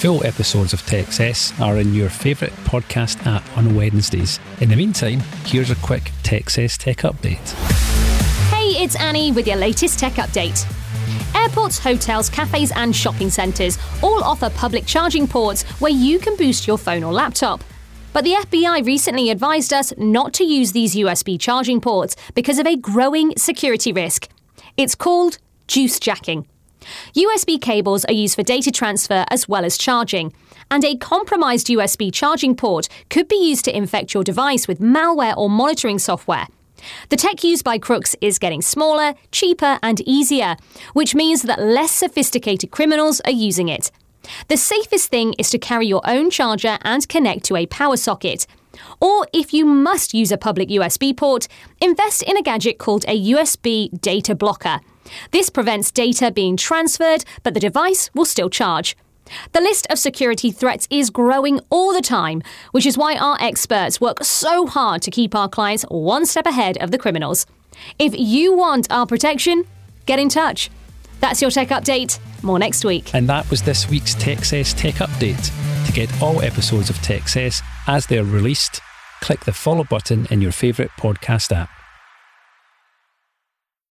Full episodes of Techcess are in your favourite podcast app on Wednesdays. In the meantime, here's a quick Techcess tech update. Hey, it's Annie with your latest tech update. Airports, hotels, cafes, and shopping centres all offer public charging ports where you can boost your phone or laptop. But the FBI recently advised us not to use these USB charging ports because of a growing security risk. It's called juice jacking. USB cables are used for data transfer as well as charging, and a compromised USB charging port could be used to infect your device with malware or monitoring software. The tech used by crooks is getting smaller, cheaper, and easier, which means that less sophisticated criminals are using it. The safest thing is to carry your own charger and connect to a power socket. Or if you must use a public USB port, invest in a gadget called a USB data blocker. This prevents data being transferred, but the device will still charge. The list of security threats is growing all the time, which is why our experts work so hard to keep our clients one step ahead of the criminals. If you want our protection, get in touch. That's your tech update. More next week. And that was this week's Techcess Tech Update. To get all episodes of Techcess as they're released, click the follow button in your favourite podcast app.